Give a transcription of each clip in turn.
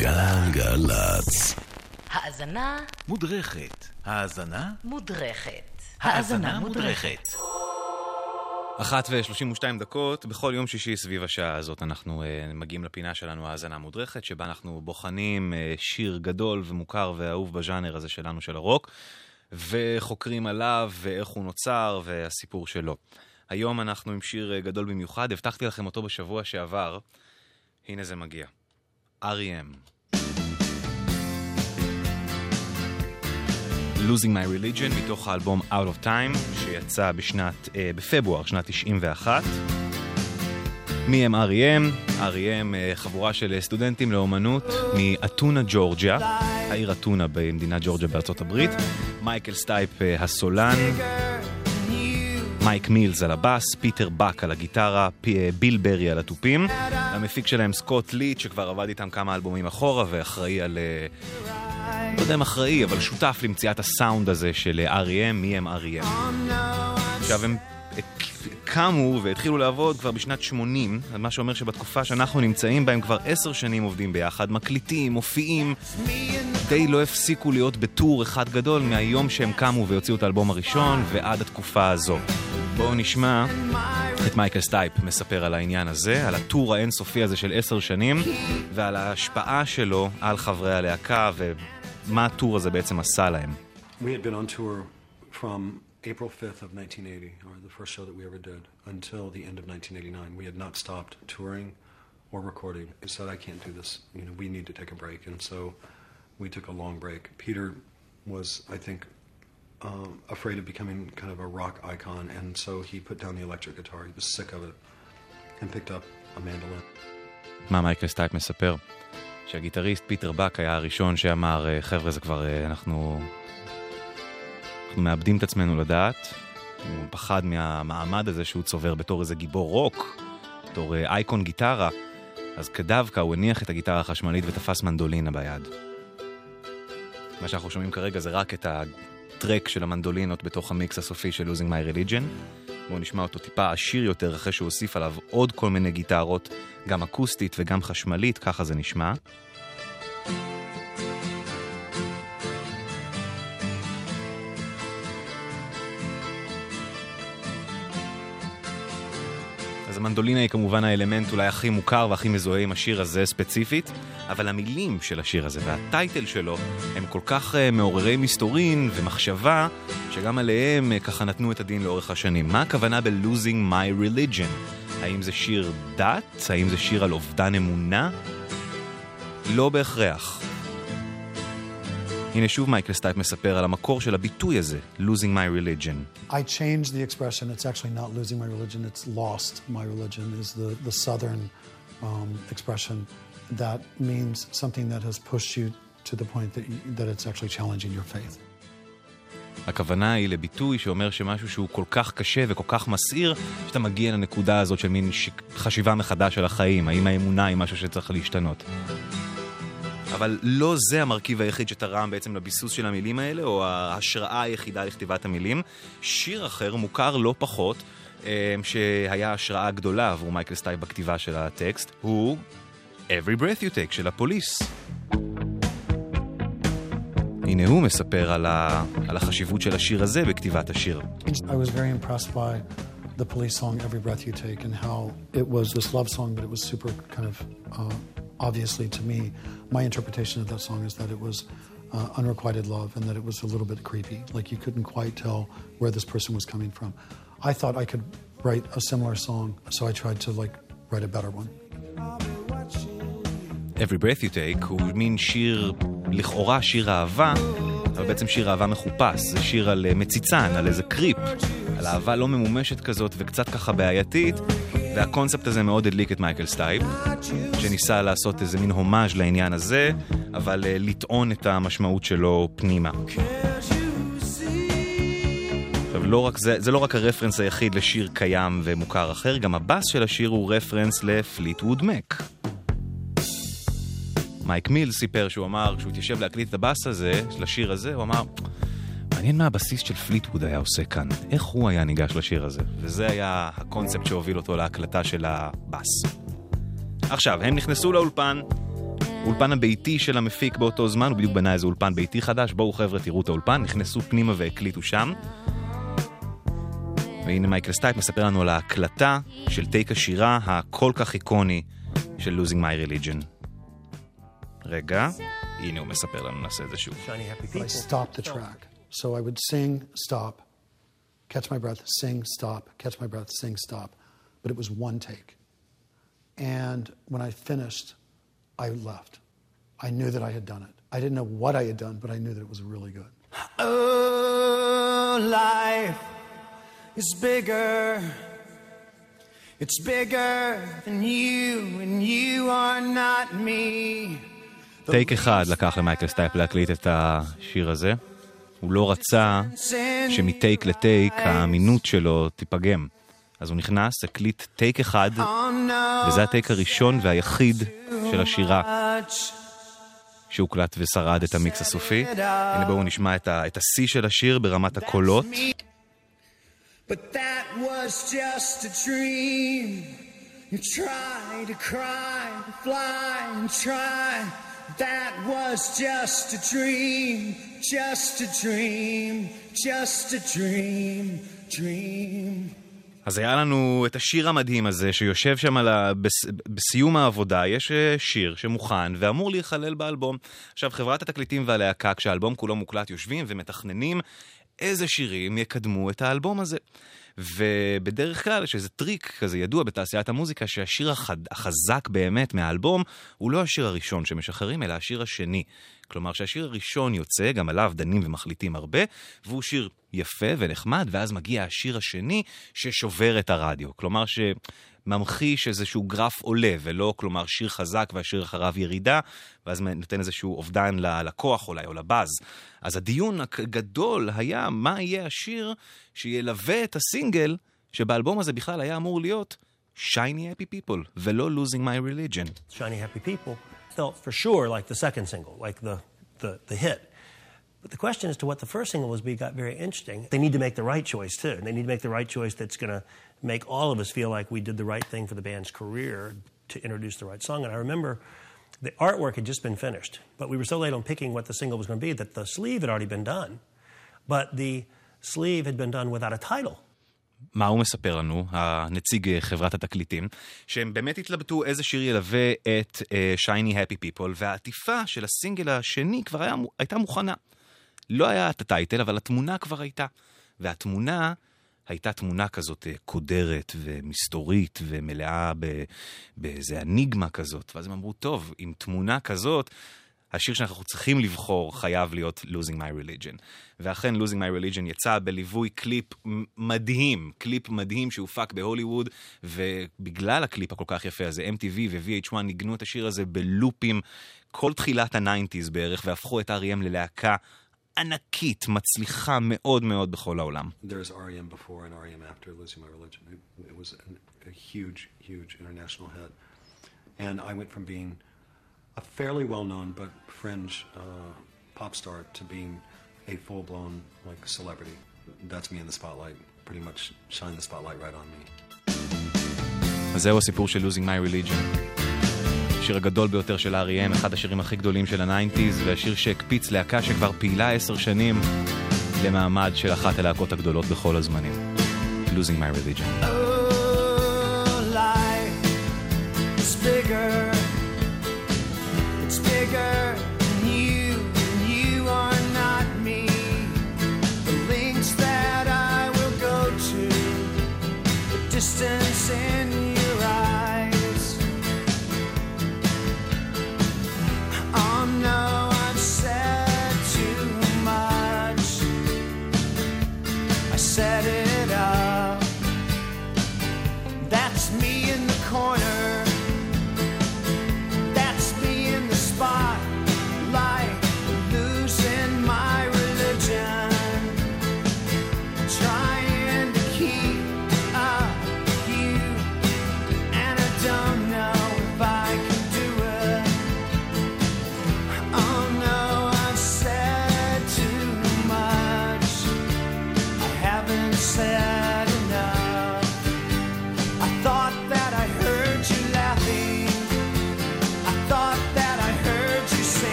גלגלצ. האזנה מודרכת. האזנה? מודרכת. האזנה מודרכת. אחת ושלושים ושתיים דקות, בכל יום שישי סביב השעה הזאת אנחנו uh, מגיעים לפינה שלנו האזנה מודרכת, שבה אנחנו בוחנים uh, שיר גדול ומוכר ואהוב בז'אנר הזה שלנו של הרוק, וחוקרים עליו ואיך הוא נוצר והסיפור שלו. היום אנחנו עם שיר uh, גדול במיוחד, הבטחתי לכם אותו בשבוע שעבר, הנה זה מגיע. R.E.M. Losing My Religion מתוך האלבום Out of Time שיצא בשנת, אה, בפברואר שנת 91. מי הם R.E.M? R.E.M. אה, חבורה של סטודנטים לאומנות מאתונה ג'ורג'יה, העיר אתונה במדינת ג'ורג'יה בארצות הברית. מייקל סטייפ אה, הסולן, מייק מילס על הבאס, פיטר באק על הגיטרה, אה, ביל ברי על התופים. המפיק שלהם סקוט ליט שכבר עבד איתם כמה אלבומים אחורה ואחראי על... אה, לא יודע אם אחראי, אבל שותף למציאת הסאונד הזה של אה, R.E.M, מי הם R.E.M. עכשיו הם קמו והתחילו לעבוד כבר בשנת 80, מה שאומר שבתקופה שאנחנו נמצאים בה הם כבר עשר שנים עובדים ביחד, מקליטים, מופיעים, די לא הפסיקו להיות בטור אחד גדול מהיום שהם קמו והוציאו את האלבום הראשון ועד התקופה הזו. בואו נשמע את מייקל סטייפ מספר על העניין הזה, על הטור האינסופי הזה של עשר שנים ועל ההשפעה שלו על חברי הלהקה ומה הטור הזה בעצם עשה להם. We had been on tour from April 5th of 1980, or the first show that we ever did, until the end of 1989. We had not stopped touring or recording. We said, I can't do this. You know, we need to take a break. And so we took a long break. Peter was, I think, um, afraid of becoming kind of a rock icon, and so he put down the electric guitar. He was sick of it and picked up a mandolin. מה מייקל סטייפ מספר? שהגיטריסט פיטר באק היה הראשון שאמר, "אה, חבר'ה, זה כבר, אה, אנחנו... אנחנו מאבדים את עצמנו לדעת. הוא פחד מהמעמד הזה שהוא צובר בתור איזה גיבור רוק, בתור אה, אייקון גיטרה. אז כדווקא הוא הניח את הגיטרה החשמלית ותפס מנדולינה ביד. מה שאנחנו שומעים כרגע זה רק את הטרק של המנדולינות בתוך המיקס הסופי של Losing My Religion. בואו נשמע אותו טיפה עשיר יותר אחרי שהוא הוסיף עליו עוד כל מיני גיטרות, גם אקוסטית וגם חשמלית, ככה זה נשמע. אז המנדולינה היא כמובן האלמנט אולי הכי מוכר והכי מזוהה עם השיר הזה ספציפית, אבל המילים של השיר הזה והטייטל שלו הם כל כך uh, מעוררי מסתורין ומחשבה, שגם עליהם uh, ככה נתנו את הדין לאורך השנים. מה הכוונה ב-Losing My Religion? האם זה שיר דת? האם זה שיר על אובדן אמונה? לא בהכרח. הנה שוב מייקל סטייפ מספר על המקור של הביטוי הזה, Losing My Religion. I changed the expression. It's actually not losing my religion, it's lost my religion, is the, the southern um, expression that means something that has pushed you to the point that, you, that it's actually challenging your faith. הכוונה היא לביטוי שאומר שמשהו שהוא כל כך קשה וכל כך מסעיר, שאתה מגיע לנקודה הזאת של מין. חשיבה מחדש של החיים, האם האמונה היא משהו שצריך להשתנות. אבל לא זה המרכיב היחיד שתרם בעצם לביסוס של המילים האלה, או ההשראה היחידה לכתיבת המילים. שיר אחר, מוכר לא פחות, אה, שהיה השראה גדולה עבור מייקל סטייפ בכתיבה של הטקסט, הוא Every Breath You Take של הפוליס. הנה הוא מספר על, ה... על החשיבות של השיר הזה בכתיבת השיר. I was very impressed by the police song Every Breath You Take and how it was this love song, but it was super kind of uh, obviously to me, my interpretation of that song is that it was uh, unrequited love and that it was a little bit creepy. Like you couldn't quite tell where this person was coming from. I thought I could write a similar song, so I tried to like write a better one. Every Breath You Take הוא מין שיר, לכאורה שיר אהבה, אבל בעצם שיר אהבה מחופש. זה שיר על אה, מציצן, על איזה creep, על אהבה לא ממומשת כזאת וקצת ככה בעייתית, והקונספט הזה מאוד הדליק את מייקל סטייפ, שניסה לעשות איזה מין הומאז' לעניין הזה, אבל אה, לטעון את המשמעות שלו פנימה. עכשיו, לא רק זה, זה לא רק הרפרנס היחיד לשיר קיים ומוכר אחר, גם הבאס של השיר הוא רפרנס לפליטווד מק. מייק מילס סיפר שהוא אמר, כשהוא התיישב להקליט את הבאס הזה, של השיר הזה, הוא אמר, מעניין מה הבסיסט של פליטווד היה עושה כאן, איך הוא היה ניגש לשיר הזה. וזה היה הקונספט שהוביל אותו להקלטה של הבאס. עכשיו, הם נכנסו לאולפן, האולפן הביתי של המפיק באותו זמן, הוא בדיוק בנה איזה אולפן ביתי חדש, בואו חבר'ה תראו את האולפן, נכנסו פנימה והקליטו שם. והנה מייקל סטייפ מספר לנו על ההקלטה של טייק השירה הכל כך איקוני של Losing My Religion. רגע, הנה הוא מספר לנו, נעשה את זה שוב. I stopped the track. So I would sing, stop, catch my breath, sing, stop, catch my breath, sing, stop. But it was one take. And when I finished, I left. I knew that I had done it. I didn't know what I had done, but I knew that it was really good. Oh, life is bigger. It's bigger than you, and you are not me. טייק אחד לקח למייקל סטייפ להקליט את השיר הזה. הוא לא רצה שמטייק לטייק האמינות שלו תיפגם. אז הוא נכנס, הקליט טייק אחד, וזה הטייק הראשון והיחיד של השירה שהוקלט ושרד את המיקס הסופי. הנה בואו נשמע את, השיא של השיר ברמת הקולות. But that was just a dream. You try to cry, fly and try. That was just a dream, just a dream, just a dream, dream. אז היה לנו את השיר המדהים הזה שיושב שם על ה... בס... בסיום העבודה, יש אה, שיר שמוכן ואמור להיכלל באלבום. עכשיו, חברת התקליטים והלהקה, כשהאלבום כולו מוקלט, יושבים ומתכננים איזה שירים יקדמו את האלבום הזה. ובדרך כלל יש איזה טריק כזה ידוע בתעשיית המוזיקה, שהשיר החד... החזק באמת מהאלבום הוא לא השיר הראשון שמשחררים, אלא השיר השני. כלומר שהשיר הראשון יוצא, גם עליו דנים ומחליטים הרבה, והוא שיר יפה ונחמד, ואז מגיע השיר השני ששובר את הרדיו. כלומר שממחיש איזשהו גרף עולה, ולא כלומר שיר חזק והשיר אחריו ירידה, ואז נותן איזשהו אובדן ללקוח אולי, או לבאז. אז הדיון הגדול היה מה יהיה השיר שילווה את הסינגל, שבאלבום הזה בכלל היה אמור להיות Shiny Happy People, ולא Losing My Religion. Shiny Happy People felt for sure like the second single, like the, the, the hit. But the question as to what the first single was be got very interesting. They need to make the right choice too. And they need to make the right choice that's going to make all of us feel like we did the right thing for the band's career to introduce the right song. And I remember the artwork had just been finished, but we were so late on picking what the single was going to be that the sleeve had already been done. But the sleeve had been done without a title. מה הוא מספר לנו, הנציג אה, חברת התקליטים, שהם באמת התלבטו איזה שיר ילווה את uh, Shiny Happy People, והעטיפה של הסינגל השני כבר היה, הייתה מוכנה. לא היה את הטייטל, אבל התמונה כבר הייתה. והתמונה הייתה תמונה כזאת אה, קודרת ומסתורית ומלאה באיזה אניגמה כזאת. ואז הם אמרו, טוב, עם תמונה כזאת, השיר שאנחנו צריכים לבחור חייב להיות Losing My Religion. ואכן Losing My Religion יצא בליווי קליפ מדהים, קליפ מדהים שהופק בהוליווד, ובגלל הקליפ הכל כך יפה הזה, MTV ו-VH1 ניגנו את השיר הזה בלופים כל תחילת ה nineties בערך, והפכו את R.E.M. ללהקה ענקית, מצליחה מאוד מאוד בכל העולם. There's REM before and REM after Losing My Religion. It, it was an, a huge, huge international hit. And I went from being a fairly well-known but fringe uh, pop star to being a full-blown like celebrity. That's me in the spotlight. Pretty much shine the spotlight right on me. אז זהו הסיפור של Losing My Religion. השיר הגדול ביותר של R.E.M, אחד השירים הכי גדולים של הניינטיז, והשיר שהקפיץ להקה שכבר פעילה עשר שנים למעמד של אחת הלהקות הגדולות בכל הזמנים. Losing My Religion. Oh, life is bigger. It's bigger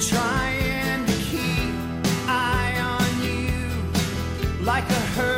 trying to keep eye on you like a herd.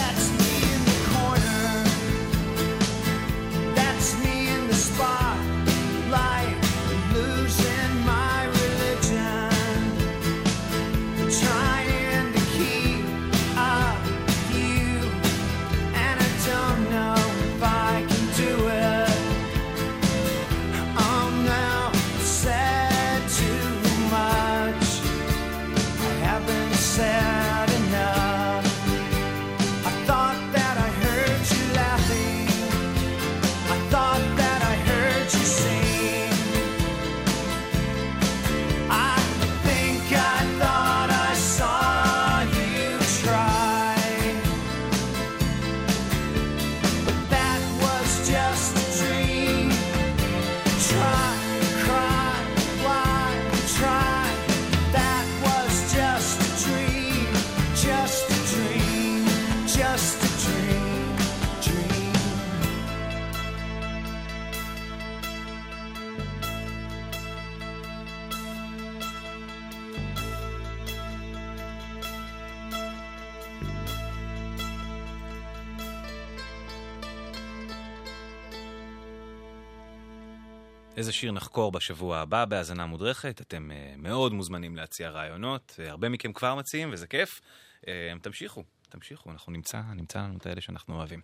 איזה שיר נחקור בשבוע הבא בהאזנה מודרכת. אתם אה, מאוד מוזמנים להציע רעיונות, אה, הרבה מכם כבר מציעים וזה כיף. אה, תמשיכו, תמשיכו, אנחנו נמצא, נמצא לנו את האלה שאנחנו אוהבים.